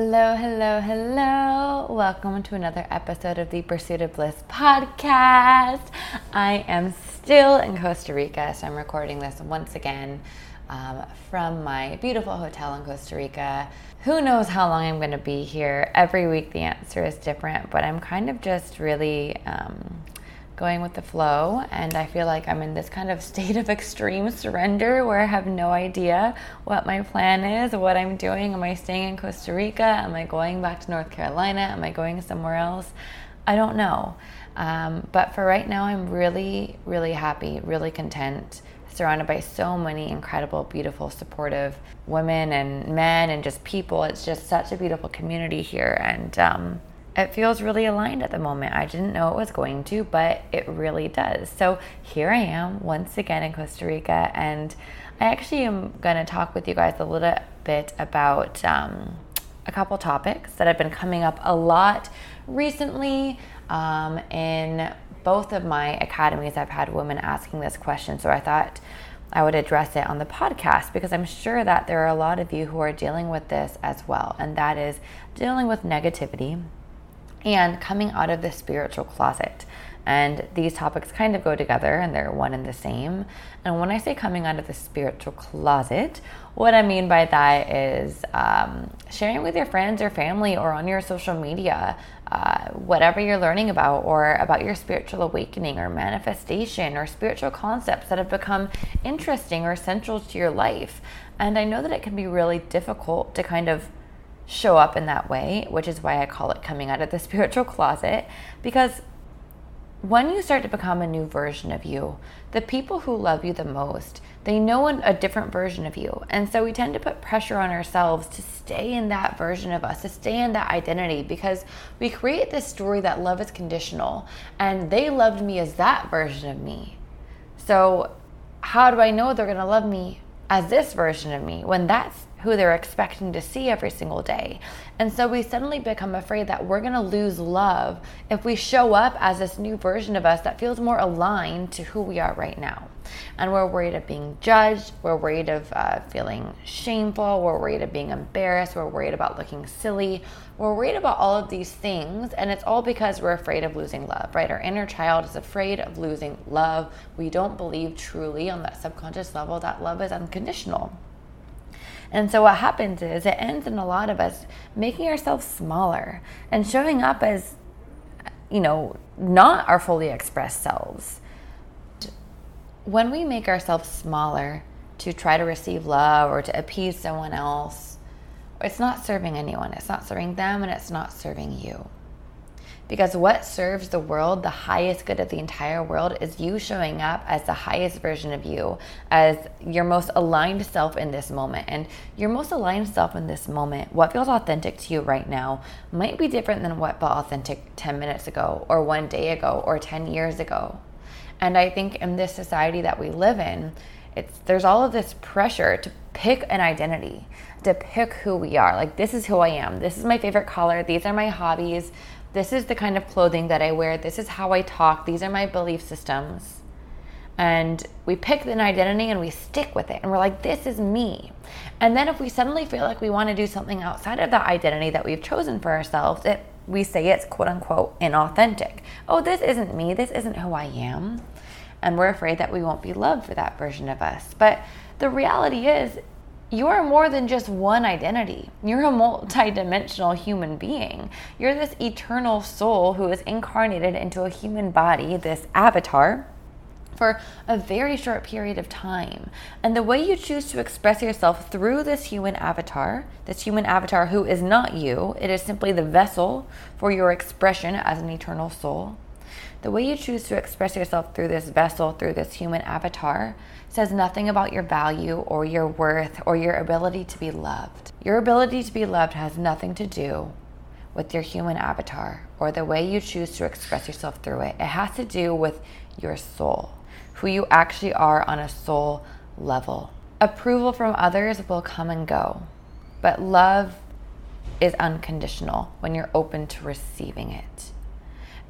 Hello, hello, hello. Welcome to another episode of the Pursuit of Bliss podcast. I am still in Costa Rica, so I'm recording this once again um, from my beautiful hotel in Costa Rica. Who knows how long I'm going to be here? Every week the answer is different, but I'm kind of just really um, going with the flow. And I feel like I'm in this kind of state of extreme surrender where I have no idea what my plan is, what I'm doing. Am I staying in Costa Rica? Am I going back to North Carolina? Am I going somewhere else? I don't know. Um, but for right now, I'm really, really happy, really content, surrounded by so many incredible, beautiful, supportive women and men and just people. It's just such a beautiful community here. And, um, it feels really aligned at the moment. I didn't know it was going to, but it really does. So here I am once again in Costa Rica, and I actually am going to talk with you guys a little bit about um, a couple topics that have been coming up a lot recently um, in both of my academies. I've had women asking this question, so I thought. I would address it on the podcast because I'm sure that there are a lot of you who are dealing with this as well, and that is dealing with negativity, and coming out of the spiritual closet. And these topics kind of go together and they're one and the same. And when I say coming out of the spiritual closet, what I mean by that is um, sharing with your friends or family or on your social media uh, whatever you're learning about or about your spiritual awakening or manifestation or spiritual concepts that have become interesting or central to your life. And I know that it can be really difficult to kind of show up in that way, which is why I call it coming out of the spiritual closet. Because when you start to become a new version of you, the people who love you the most, they know a different version of you. And so we tend to put pressure on ourselves to stay in that version of us, to stay in that identity, because we create this story that love is conditional and they loved me as that version of me. So, how do I know they're going to love me as this version of me when that's who they're expecting to see every single day. And so we suddenly become afraid that we're going to lose love if we show up as this new version of us that feels more aligned to who we are right now. And we're worried of being judged, we're worried of uh, feeling shameful, we're worried of being embarrassed, we're worried about looking silly, we're worried about all of these things. And it's all because we're afraid of losing love, right? Our inner child is afraid of losing love. We don't believe truly on that subconscious level that love is unconditional. And so what happens is it ends in a lot of us making ourselves smaller and showing up as, you know, not our fully expressed selves. When we make ourselves smaller to try to receive love or to appease someone else, it's not serving anyone. It's not serving them and it's not serving you. Because what serves the world, the highest good of the entire world, is you showing up as the highest version of you, as your most aligned self in this moment. And your most aligned self in this moment, what feels authentic to you right now, might be different than what felt authentic 10 minutes ago, or one day ago, or 10 years ago. And I think in this society that we live in, it's there's all of this pressure to pick an identity, to pick who we are. Like this is who I am. This is my favorite color. These are my hobbies this is the kind of clothing that I wear. This is how I talk. These are my belief systems. And we pick an identity and we stick with it. And we're like, this is me. And then if we suddenly feel like we want to do something outside of that identity that we've chosen for ourselves, it, we say it's quote unquote inauthentic. Oh, this isn't me. This isn't who I am. And we're afraid that we won't be loved for that version of us. But the reality is, you are more than just one identity. You're a multidimensional human being. You're this eternal soul who is incarnated into a human body, this avatar, for a very short period of time. And the way you choose to express yourself through this human avatar, this human avatar who is not you, it is simply the vessel for your expression as an eternal soul. The way you choose to express yourself through this vessel, through this human avatar, says nothing about your value or your worth or your ability to be loved. Your ability to be loved has nothing to do with your human avatar or the way you choose to express yourself through it. It has to do with your soul who you actually are on a soul level. Approval from others will come and go, but love is unconditional when you're open to receiving it.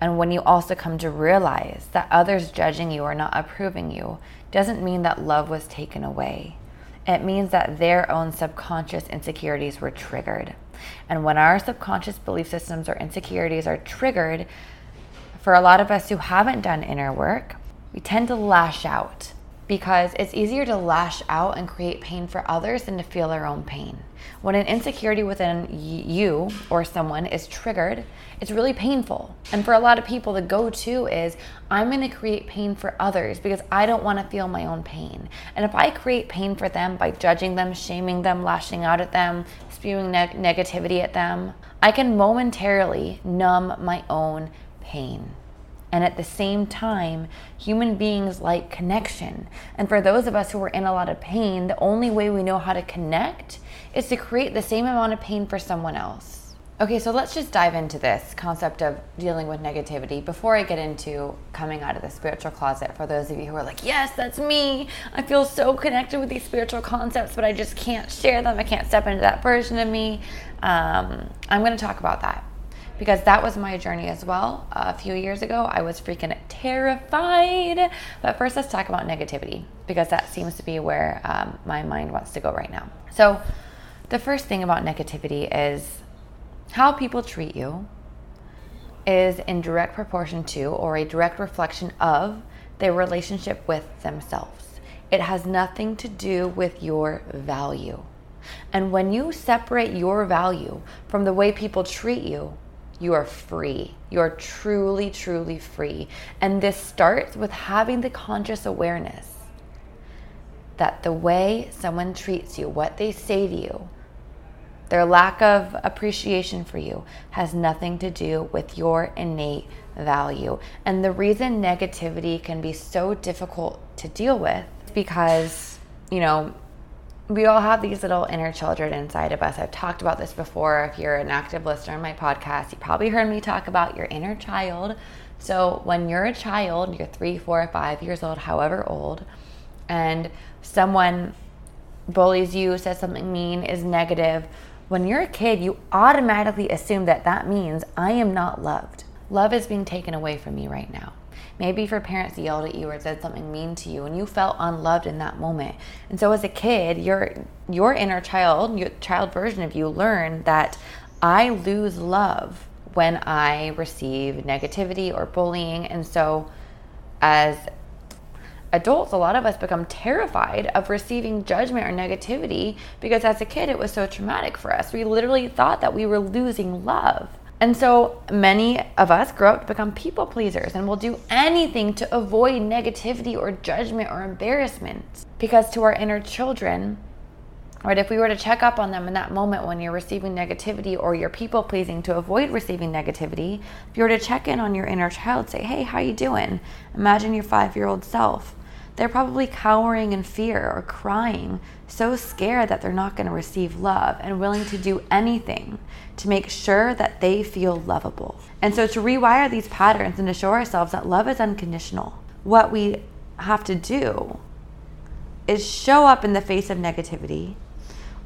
And when you also come to realize that others judging you or not approving you doesn't mean that love was taken away. It means that their own subconscious insecurities were triggered. And when our subconscious belief systems or insecurities are triggered, for a lot of us who haven't done inner work, we tend to lash out because it's easier to lash out and create pain for others than to feel our own pain. When an insecurity within you or someone is triggered, it's really painful. And for a lot of people, the go to is I'm gonna create pain for others because I don't wanna feel my own pain. And if I create pain for them by judging them, shaming them, lashing out at them, spewing neg- negativity at them, I can momentarily numb my own pain. And at the same time, human beings like connection. And for those of us who are in a lot of pain, the only way we know how to connect is to create the same amount of pain for someone else. Okay, so let's just dive into this concept of dealing with negativity before I get into coming out of the spiritual closet. For those of you who are like, yes, that's me. I feel so connected with these spiritual concepts, but I just can't share them. I can't step into that version of me. Um, I'm going to talk about that because that was my journey as well. a few years ago, I was freaking terrified. But first, let's talk about negativity because that seems to be where um, my mind wants to go right now. So, the first thing about negativity is how people treat you is in direct proportion to or a direct reflection of their relationship with themselves. It has nothing to do with your value. And when you separate your value from the way people treat you, you are free. You are truly, truly free. And this starts with having the conscious awareness that the way someone treats you, what they say to you, their lack of appreciation for you has nothing to do with your innate value. And the reason negativity can be so difficult to deal with is because, you know, we all have these little inner children inside of us. I've talked about this before. If you're an active listener on my podcast, you probably heard me talk about your inner child. So, when you're a child, you're three, four, five years old, however old, and someone bullies you, says something mean, is negative, when you're a kid, you automatically assume that that means I am not loved. Love is being taken away from me right now. Maybe your parents yelled at you or said something mean to you and you felt unloved in that moment. And so as a kid, your your inner child, your child version of you learned that I lose love when I receive negativity or bullying. And so as adults, a lot of us become terrified of receiving judgment or negativity because as a kid it was so traumatic for us. We literally thought that we were losing love. And so many of us grow up to become people pleasers and will do anything to avoid negativity or judgment or embarrassment. Because to our inner children, right, if we were to check up on them in that moment when you're receiving negativity or you're people pleasing to avoid receiving negativity, if you were to check in on your inner child, say, hey, how you doing? Imagine your five year old self they're probably cowering in fear or crying, so scared that they're not going to receive love and willing to do anything to make sure that they feel lovable. And so, to rewire these patterns and to show ourselves that love is unconditional, what we have to do is show up in the face of negativity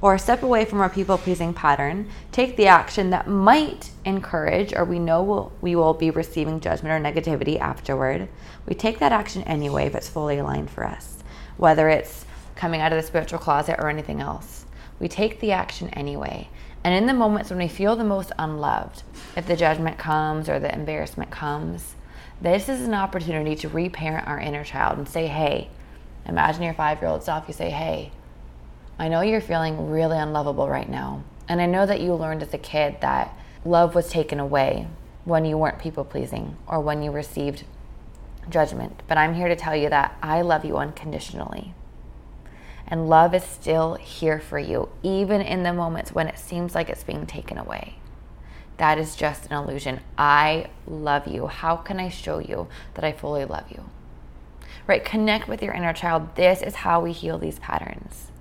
or step away from our people pleasing pattern, take the action that might encourage or we know we'll, we will be receiving judgment or negativity afterward. We take that action anyway if it's fully aligned for us, whether it's coming out of the spiritual closet or anything else. We take the action anyway. And in the moments when we feel the most unloved, if the judgment comes or the embarrassment comes, this is an opportunity to reparent our inner child and say, hey, imagine your five year old self, you say, hey, I know you're feeling really unlovable right now. And I know that you learned as a kid that love was taken away when you weren't people pleasing or when you received judgment. But I'm here to tell you that I love you unconditionally. And love is still here for you, even in the moments when it seems like it's being taken away. That is just an illusion. I love you. How can I show you that I fully love you? Right? Connect with your inner child. This is how we heal these patterns.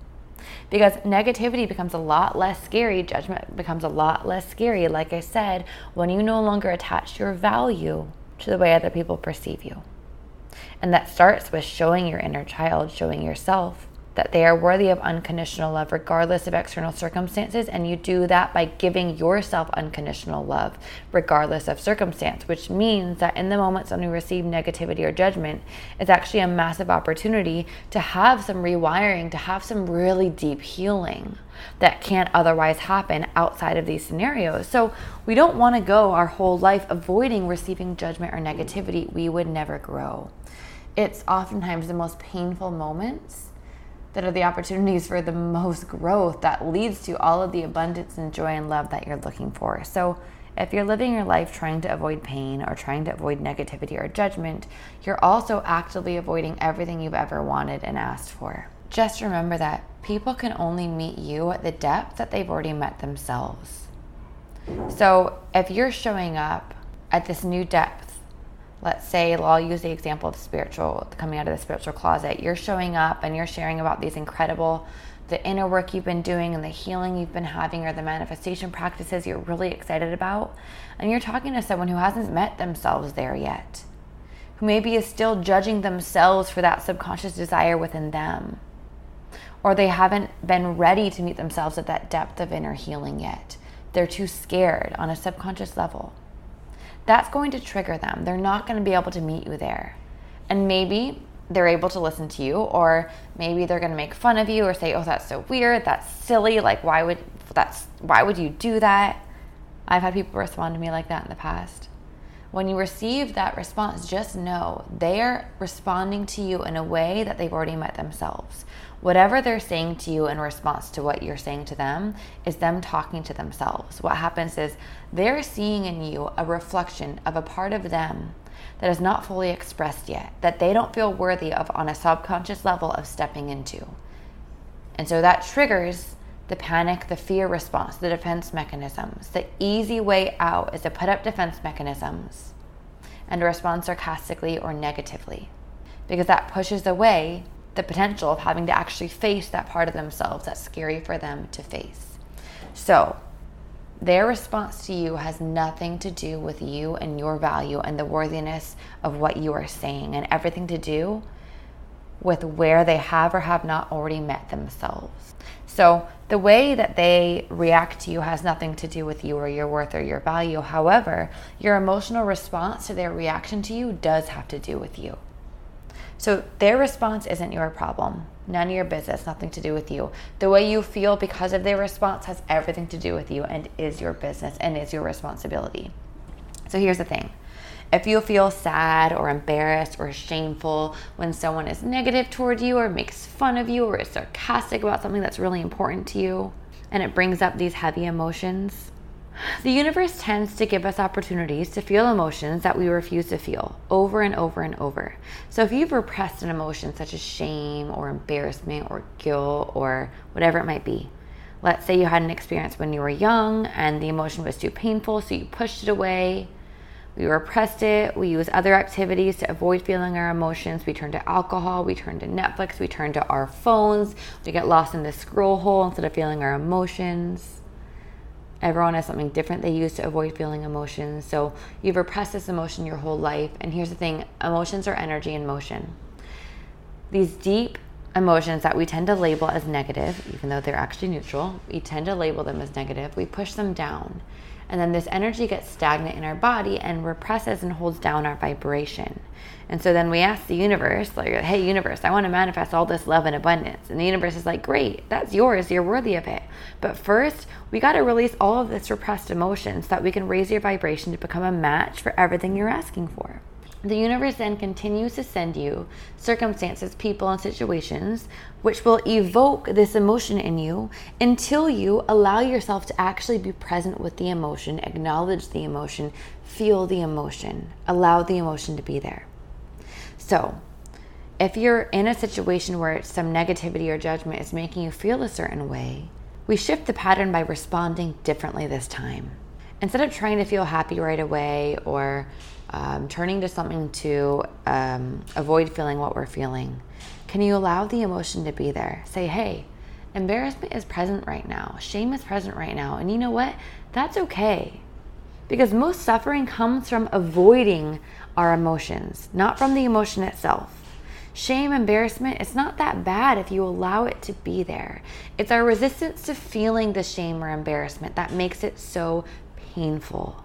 Because negativity becomes a lot less scary, judgment becomes a lot less scary, like I said, when you no longer attach your value to the way other people perceive you. And that starts with showing your inner child, showing yourself that they are worthy of unconditional love regardless of external circumstances. And you do that by giving yourself unconditional love regardless of circumstance, which means that in the moments when you receive negativity or judgment, it's actually a massive opportunity to have some rewiring, to have some really deep healing that can't otherwise happen outside of these scenarios. So we don't want to go our whole life avoiding receiving judgment or negativity. We would never grow. It's oftentimes the most painful moments that are the opportunities for the most growth that leads to all of the abundance and joy and love that you're looking for. So, if you're living your life trying to avoid pain or trying to avoid negativity or judgment, you're also actively avoiding everything you've ever wanted and asked for. Just remember that people can only meet you at the depth that they've already met themselves. So, if you're showing up at this new depth, let's say well, i'll use the example of spiritual coming out of the spiritual closet. You're showing up and you're sharing about these incredible the inner work you've been doing and the healing you've been having or the manifestation practices you're really excited about. And you're talking to someone who hasn't met themselves there yet who maybe is still judging themselves for that subconscious desire within them. Or they haven't been ready to meet themselves at that depth of inner healing yet. They're too scared on a subconscious level that's going to trigger them. They're not going to be able to meet you there. And maybe they're able to listen to you or maybe they're going to make fun of you or say, "Oh, that's so weird. That's silly. Like why would that's why would you do that?" I've had people respond to me like that in the past. When you receive that response, just know they're responding to you in a way that they've already met themselves. Whatever they're saying to you in response to what you're saying to them is them talking to themselves. What happens is they're seeing in you a reflection of a part of them that is not fully expressed yet, that they don't feel worthy of on a subconscious level of stepping into. And so that triggers the panic, the fear response, the defense mechanisms. The easy way out is to put up defense mechanisms and to respond sarcastically or negatively because that pushes away the potential of having to actually face that part of themselves that's scary for them to face. So, their response to you has nothing to do with you and your value and the worthiness of what you are saying, and everything to do with where they have or have not already met themselves. So, the way that they react to you has nothing to do with you or your worth or your value. However, your emotional response to their reaction to you does have to do with you. So their response isn't your problem. None of your business, nothing to do with you. The way you feel because of their response has everything to do with you and is your business and is your responsibility. So here's the thing if you feel sad or embarrassed or shameful when someone is negative toward you or makes fun of you or is sarcastic about something that's really important to you and it brings up these heavy emotions, the universe tends to give us opportunities to feel emotions that we refuse to feel over and over and over. So, if you've repressed an emotion such as shame or embarrassment or guilt or whatever it might be, let's say you had an experience when you were young and the emotion was too painful, so you pushed it away, we repressed it, we use other activities to avoid feeling our emotions. We turn to alcohol, we turn to Netflix, we turn to our phones, we get lost in the scroll hole instead of feeling our emotions. Everyone has something different they use to avoid feeling emotions. So you've repressed this emotion your whole life. And here's the thing emotions are energy in motion. These deep emotions that we tend to label as negative, even though they're actually neutral, we tend to label them as negative. We push them down. And then this energy gets stagnant in our body and represses and holds down our vibration. And so then we ask the universe, like, hey, universe, I want to manifest all this love and abundance. And the universe is like, great, that's yours. You're worthy of it. But first, we got to release all of this repressed emotion so that we can raise your vibration to become a match for everything you're asking for. The universe then continues to send you circumstances, people, and situations which will evoke this emotion in you until you allow yourself to actually be present with the emotion, acknowledge the emotion, feel the emotion, allow the emotion to be there. So, if you're in a situation where some negativity or judgment is making you feel a certain way, we shift the pattern by responding differently this time. Instead of trying to feel happy right away or um, turning to something to um, avoid feeling what we're feeling, can you allow the emotion to be there? Say, hey, embarrassment is present right now, shame is present right now, and you know what? That's okay. Because most suffering comes from avoiding our emotions, not from the emotion itself. Shame, embarrassment, it's not that bad if you allow it to be there. It's our resistance to feeling the shame or embarrassment that makes it so painful.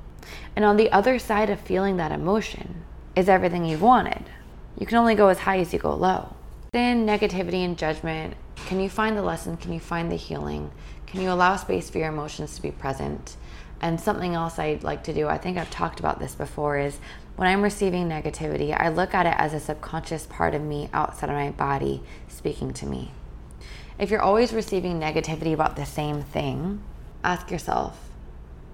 And on the other side of feeling that emotion is everything you've wanted. You can only go as high as you go low. Then negativity and judgment. Can you find the lesson? Can you find the healing? Can you allow space for your emotions to be present? And something else I'd like to do, I think I've talked about this before, is when I'm receiving negativity, I look at it as a subconscious part of me outside of my body speaking to me. If you're always receiving negativity about the same thing, ask yourself,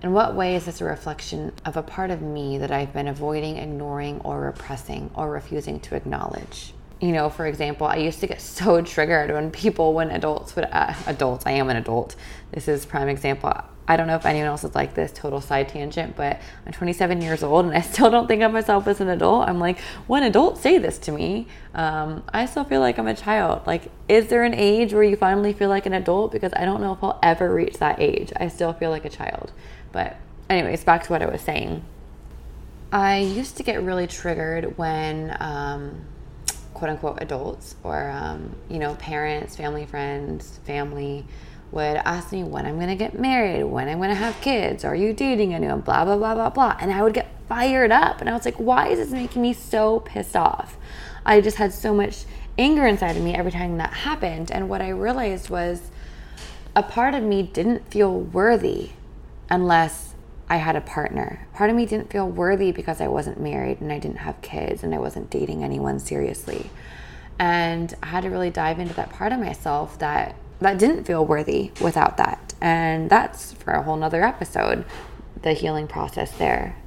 in what way is this a reflection of a part of me that I've been avoiding, ignoring, or repressing, or refusing to acknowledge? You know, for example, I used to get so triggered when people, when adults would, uh, adults, I am an adult. This is prime example. I don't know if anyone else is like this, total side tangent, but I'm 27 years old and I still don't think of myself as an adult. I'm like, when adults say this to me, um, I still feel like I'm a child. Like, is there an age where you finally feel like an adult? Because I don't know if I'll ever reach that age. I still feel like a child. But, anyways, back to what I was saying. I used to get really triggered when, um, quote unquote, adults or, um, you know, parents, family, friends, family would ask me when I'm gonna get married, when I'm gonna have kids, are you dating anyone, blah, blah, blah, blah, blah. And I would get fired up. And I was like, why is this making me so pissed off? I just had so much anger inside of me every time that happened. And what I realized was a part of me didn't feel worthy unless I had a partner. Part of me didn't feel worthy because I wasn't married and I didn't have kids and I wasn't dating anyone seriously. And I had to really dive into that part of myself that that didn't feel worthy without that. And that's for a whole nother episode, the healing process there.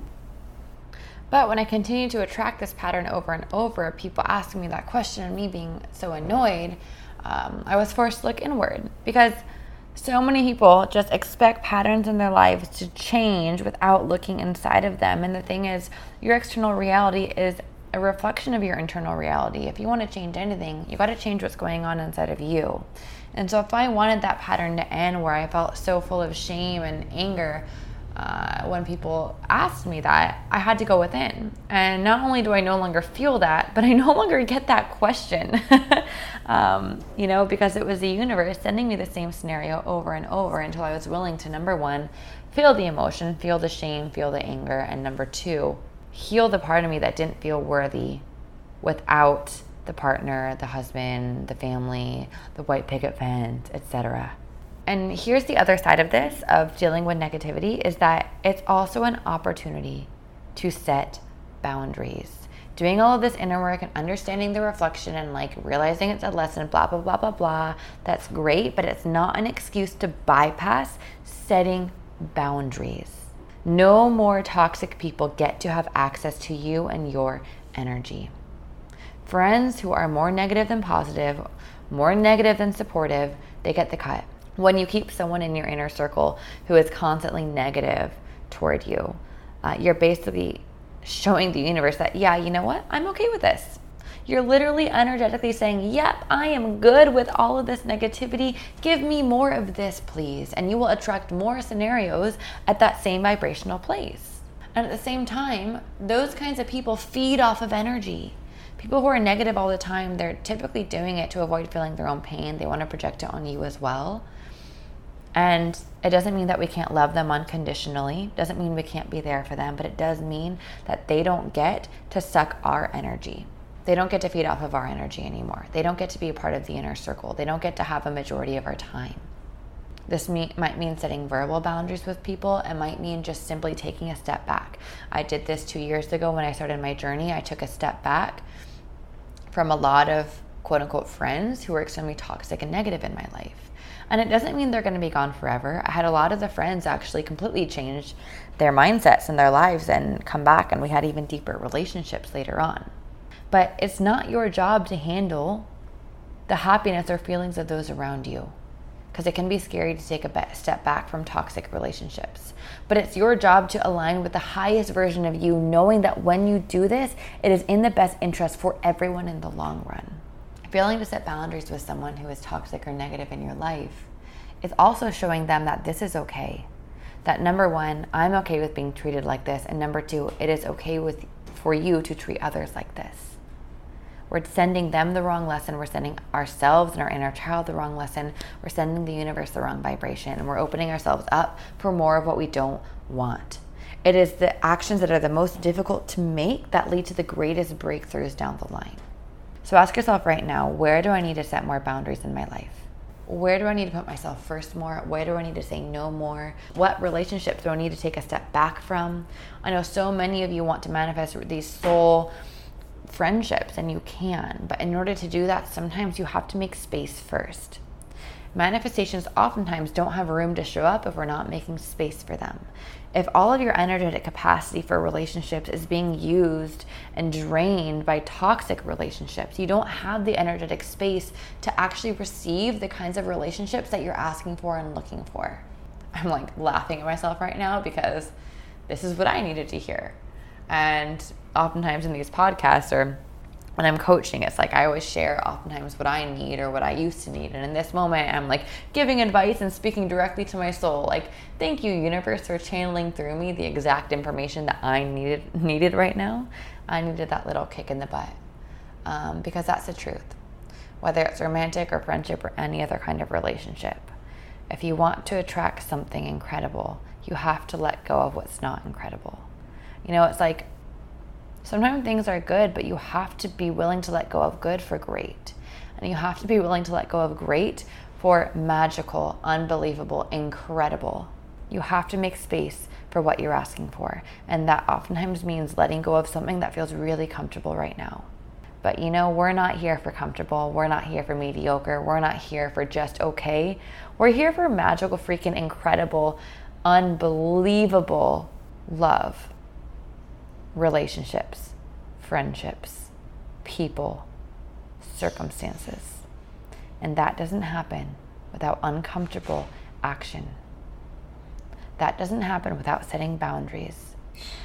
But when I continued to attract this pattern over and over, people asking me that question and me being so annoyed, um, I was forced to look inward because so many people just expect patterns in their lives to change without looking inside of them. And the thing is, your external reality is a reflection of your internal reality. If you want to change anything, you got to change what's going on inside of you. And so, if I wanted that pattern to end where I felt so full of shame and anger uh, when people asked me that, I had to go within. And not only do I no longer feel that, but I no longer get that question, um, you know, because it was the universe sending me the same scenario over and over until I was willing to, number one, feel the emotion, feel the shame, feel the anger, and number two, heal the part of me that didn't feel worthy without the partner, the husband, the family, the white picket fence, etc. And here's the other side of this of dealing with negativity is that it's also an opportunity to set boundaries. Doing all of this inner work and understanding the reflection and like realizing it's a lesson, blah, blah, blah, blah, blah, that's great, but it's not an excuse to bypass setting boundaries. No more toxic people get to have access to you and your energy. Friends who are more negative than positive, more negative than supportive, they get the cut. When you keep someone in your inner circle who is constantly negative toward you, uh, you're basically showing the universe that, yeah, you know what? I'm okay with this. You're literally energetically saying, Yep, I am good with all of this negativity. Give me more of this, please. And you will attract more scenarios at that same vibrational place. And at the same time, those kinds of people feed off of energy. People who are negative all the time, they're typically doing it to avoid feeling their own pain. They want to project it on you as well. And it doesn't mean that we can't love them unconditionally. Doesn't mean we can't be there for them, but it does mean that they don't get to suck our energy. They don't get to feed off of our energy anymore. They don't get to be a part of the inner circle. They don't get to have a majority of our time. This might mean setting verbal boundaries with people. It might mean just simply taking a step back. I did this two years ago when I started my journey. I took a step back from a lot of quote unquote friends who were extremely toxic and negative in my life. And it doesn't mean they're going to be gone forever. I had a lot of the friends actually completely change their mindsets and their lives and come back, and we had even deeper relationships later on. But it's not your job to handle the happiness or feelings of those around you because it can be scary to take a step back from toxic relationships. But it's your job to align with the highest version of you, knowing that when you do this, it is in the best interest for everyone in the long run. Failing to set boundaries with someone who is toxic or negative in your life is also showing them that this is okay. That number one, I'm okay with being treated like this, and number two, it is okay with for you to treat others like this. We're sending them the wrong lesson. We're sending ourselves and our inner child the wrong lesson. We're sending the universe the wrong vibration. And we're opening ourselves up for more of what we don't want. It is the actions that are the most difficult to make that lead to the greatest breakthroughs down the line. So ask yourself right now where do I need to set more boundaries in my life? Where do I need to put myself first more? Where do I need to say no more? What relationships do I need to take a step back from? I know so many of you want to manifest these soul friendships and you can. But in order to do that, sometimes you have to make space first. Manifestations oftentimes don't have room to show up if we're not making space for them. If all of your energetic capacity for relationships is being used and drained by toxic relationships, you don't have the energetic space to actually receive the kinds of relationships that you're asking for and looking for. I'm like laughing at myself right now because this is what I needed to hear. And oftentimes in these podcasts or when I'm coaching, it's like I always share oftentimes what I need or what I used to need. And in this moment, I'm like giving advice and speaking directly to my soul. Like, thank you, universe, for channeling through me the exact information that I needed needed right now. I needed that little kick in the butt um, because that's the truth. Whether it's romantic or friendship or any other kind of relationship, if you want to attract something incredible, you have to let go of what's not incredible. You know, it's like sometimes things are good, but you have to be willing to let go of good for great. And you have to be willing to let go of great for magical, unbelievable, incredible. You have to make space for what you're asking for. And that oftentimes means letting go of something that feels really comfortable right now. But you know, we're not here for comfortable. We're not here for mediocre. We're not here for just okay. We're here for magical, freaking incredible, unbelievable love relationships, friendships, people, circumstances. And that doesn't happen without uncomfortable action. That doesn't happen without setting boundaries.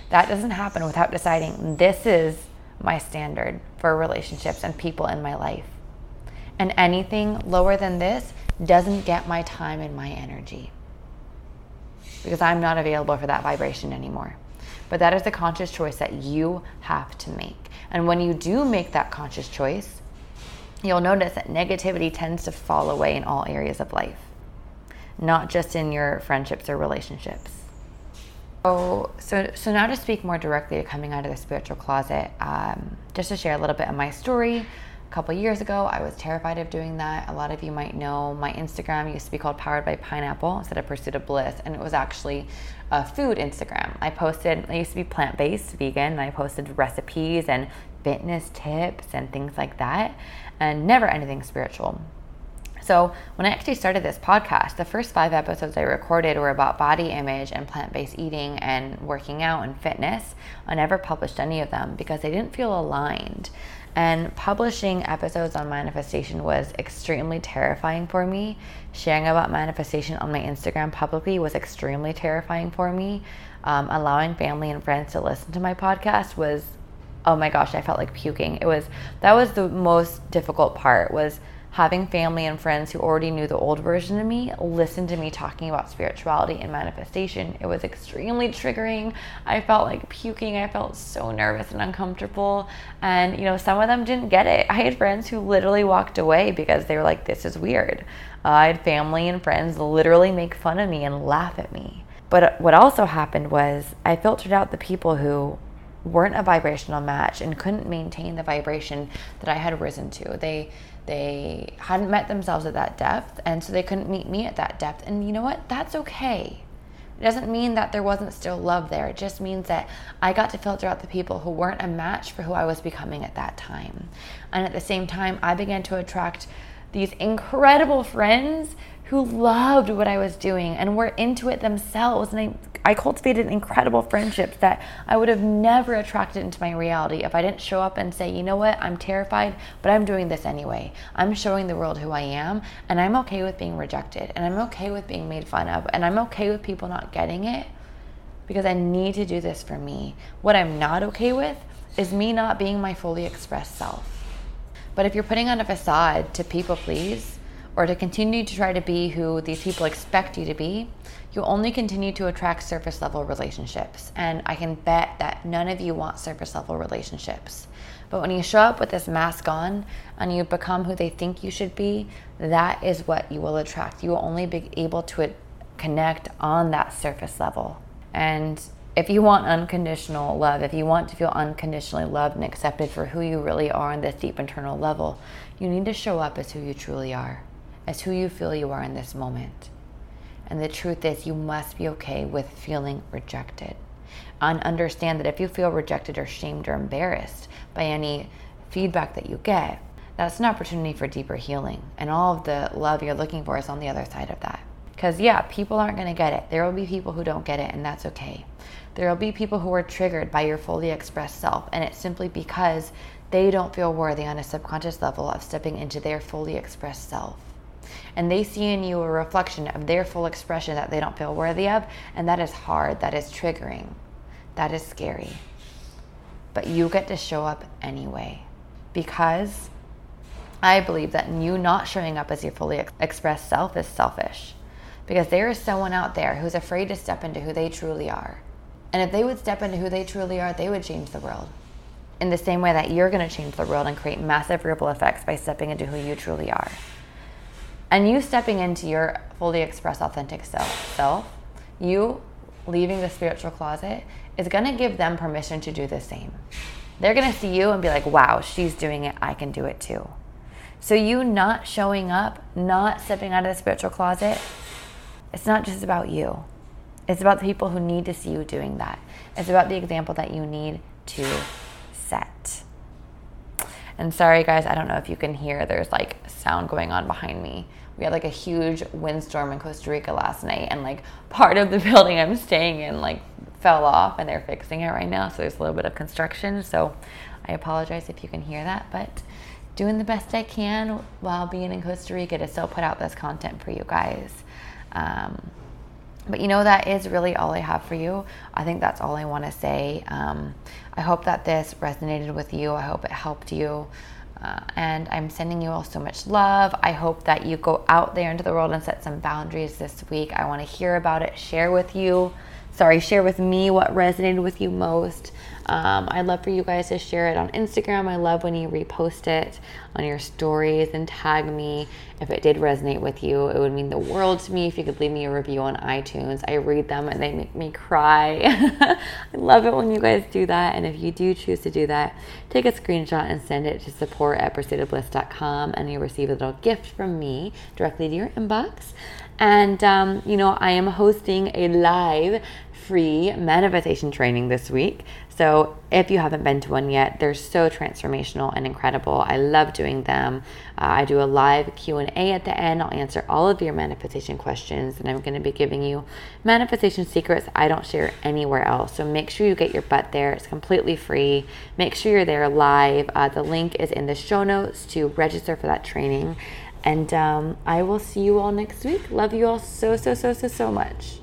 That doesn't happen without deciding this is my standard for relationships and people in my life. And anything lower than this doesn't get my time and my energy because I'm not available for that vibration anymore. But that is a conscious choice that you have to make. And when you do make that conscious choice, you'll notice that negativity tends to fall away in all areas of life, not just in your friendships or relationships. So, so, so now to speak more directly to coming out of the spiritual closet, um, just to share a little bit of my story couple years ago, I was terrified of doing that. A lot of you might know my Instagram used to be called Powered by Pineapple instead of Pursuit of Bliss, and it was actually a food Instagram. I posted, I used to be plant based, vegan, and I posted recipes and fitness tips and things like that, and never anything spiritual. So, when I actually started this podcast, the first five episodes I recorded were about body image and plant based eating and working out and fitness. I never published any of them because they didn't feel aligned. And publishing episodes on manifestation was extremely terrifying for me. Sharing about manifestation on my Instagram publicly was extremely terrifying for me. Um, allowing family and friends to listen to my podcast was, oh my gosh, I felt like puking. It was that was the most difficult part was having family and friends who already knew the old version of me listen to me talking about spirituality and manifestation. It was extremely triggering. I felt like puking. I felt so nervous and uncomfortable. And, you know, some of them didn't get it. I had friends who literally walked away because they were like, this is weird. Uh, I had family and friends literally make fun of me and laugh at me. But what also happened was I filtered out the people who weren't a vibrational match and couldn't maintain the vibration that I had risen to. They they hadn't met themselves at that depth, and so they couldn't meet me at that depth. And you know what? That's okay. It doesn't mean that there wasn't still love there. It just means that I got to filter out the people who weren't a match for who I was becoming at that time. And at the same time, I began to attract these incredible friends who loved what I was doing and were into it themselves. And I, I cultivated incredible friendships that I would have never attracted into my reality if I didn't show up and say, you know what, I'm terrified, but I'm doing this anyway. I'm showing the world who I am, and I'm okay with being rejected, and I'm okay with being made fun of, and I'm okay with people not getting it because I need to do this for me. What I'm not okay with is me not being my fully expressed self. But if you're putting on a facade to people please, or to continue to try to be who these people expect you to be, you'll only continue to attract surface level relationships. And I can bet that none of you want surface level relationships. But when you show up with this mask on and you become who they think you should be, that is what you will attract. You will only be able to connect on that surface level. And if you want unconditional love, if you want to feel unconditionally loved and accepted for who you really are on this deep internal level, you need to show up as who you truly are as who you feel you are in this moment. And the truth is, you must be okay with feeling rejected. And understand that if you feel rejected or shamed or embarrassed by any feedback that you get, that's an opportunity for deeper healing. And all of the love you're looking for is on the other side of that. Because, yeah, people aren't going to get it. There will be people who don't get it, and that's okay. There will be people who are triggered by your fully expressed self, and it's simply because they don't feel worthy on a subconscious level of stepping into their fully expressed self and they see in you a reflection of their full expression that they don't feel worthy of, and that is hard, that is triggering, that is scary. But you get to show up anyway because I believe that you not showing up as your fully ex- expressed self is selfish because there is someone out there who's afraid to step into who they truly are. And if they would step into who they truly are, they would change the world. In the same way that you're going to change the world and create massive ripple effects by stepping into who you truly are and you stepping into your fully expressed authentic self, self you leaving the spiritual closet is going to give them permission to do the same. They're going to see you and be like, wow, she's doing it. I can do it too. So, you not showing up, not stepping out of the spiritual closet, it's not just about you. It's about the people who need to see you doing that. It's about the example that you need to set. And sorry, guys, I don't know if you can hear, there's like sound going on behind me we had like a huge windstorm in Costa Rica last night, and like part of the building I'm staying in like fell off, and they're fixing it right now. So there's a little bit of construction. So I apologize if you can hear that, but doing the best I can while being in Costa Rica to still put out this content for you guys. Um, but you know, that is really all I have for you. I think that's all I want to say. Um, I hope that this resonated with you. I hope it helped you. Uh, and I'm sending you all so much love. I hope that you go out there into the world and set some boundaries this week. I want to hear about it, share with you. Sorry, share with me what resonated with you most. Um, I'd love for you guys to share it on Instagram. I love when you repost it on your stories and tag me if it did resonate with you. It would mean the world to me if you could leave me a review on iTunes. I read them and they make me cry. I love it when you guys do that. And if you do choose to do that, take a screenshot and send it to support at pursuitofbliss.com and you'll receive a little gift from me directly to your inbox. And, um, you know, I am hosting a live free manifestation training this week. So if you haven't been to one yet, they're so transformational and incredible. I love doing them. Uh, I do a live Q&A at the end. I'll answer all of your manifestation questions and I'm going to be giving you manifestation secrets I don't share anywhere else. So make sure you get your butt there. It's completely free. Make sure you're there live. Uh, the link is in the show notes to register for that training. And um, I will see you all next week. Love you all so, so, so, so, so much.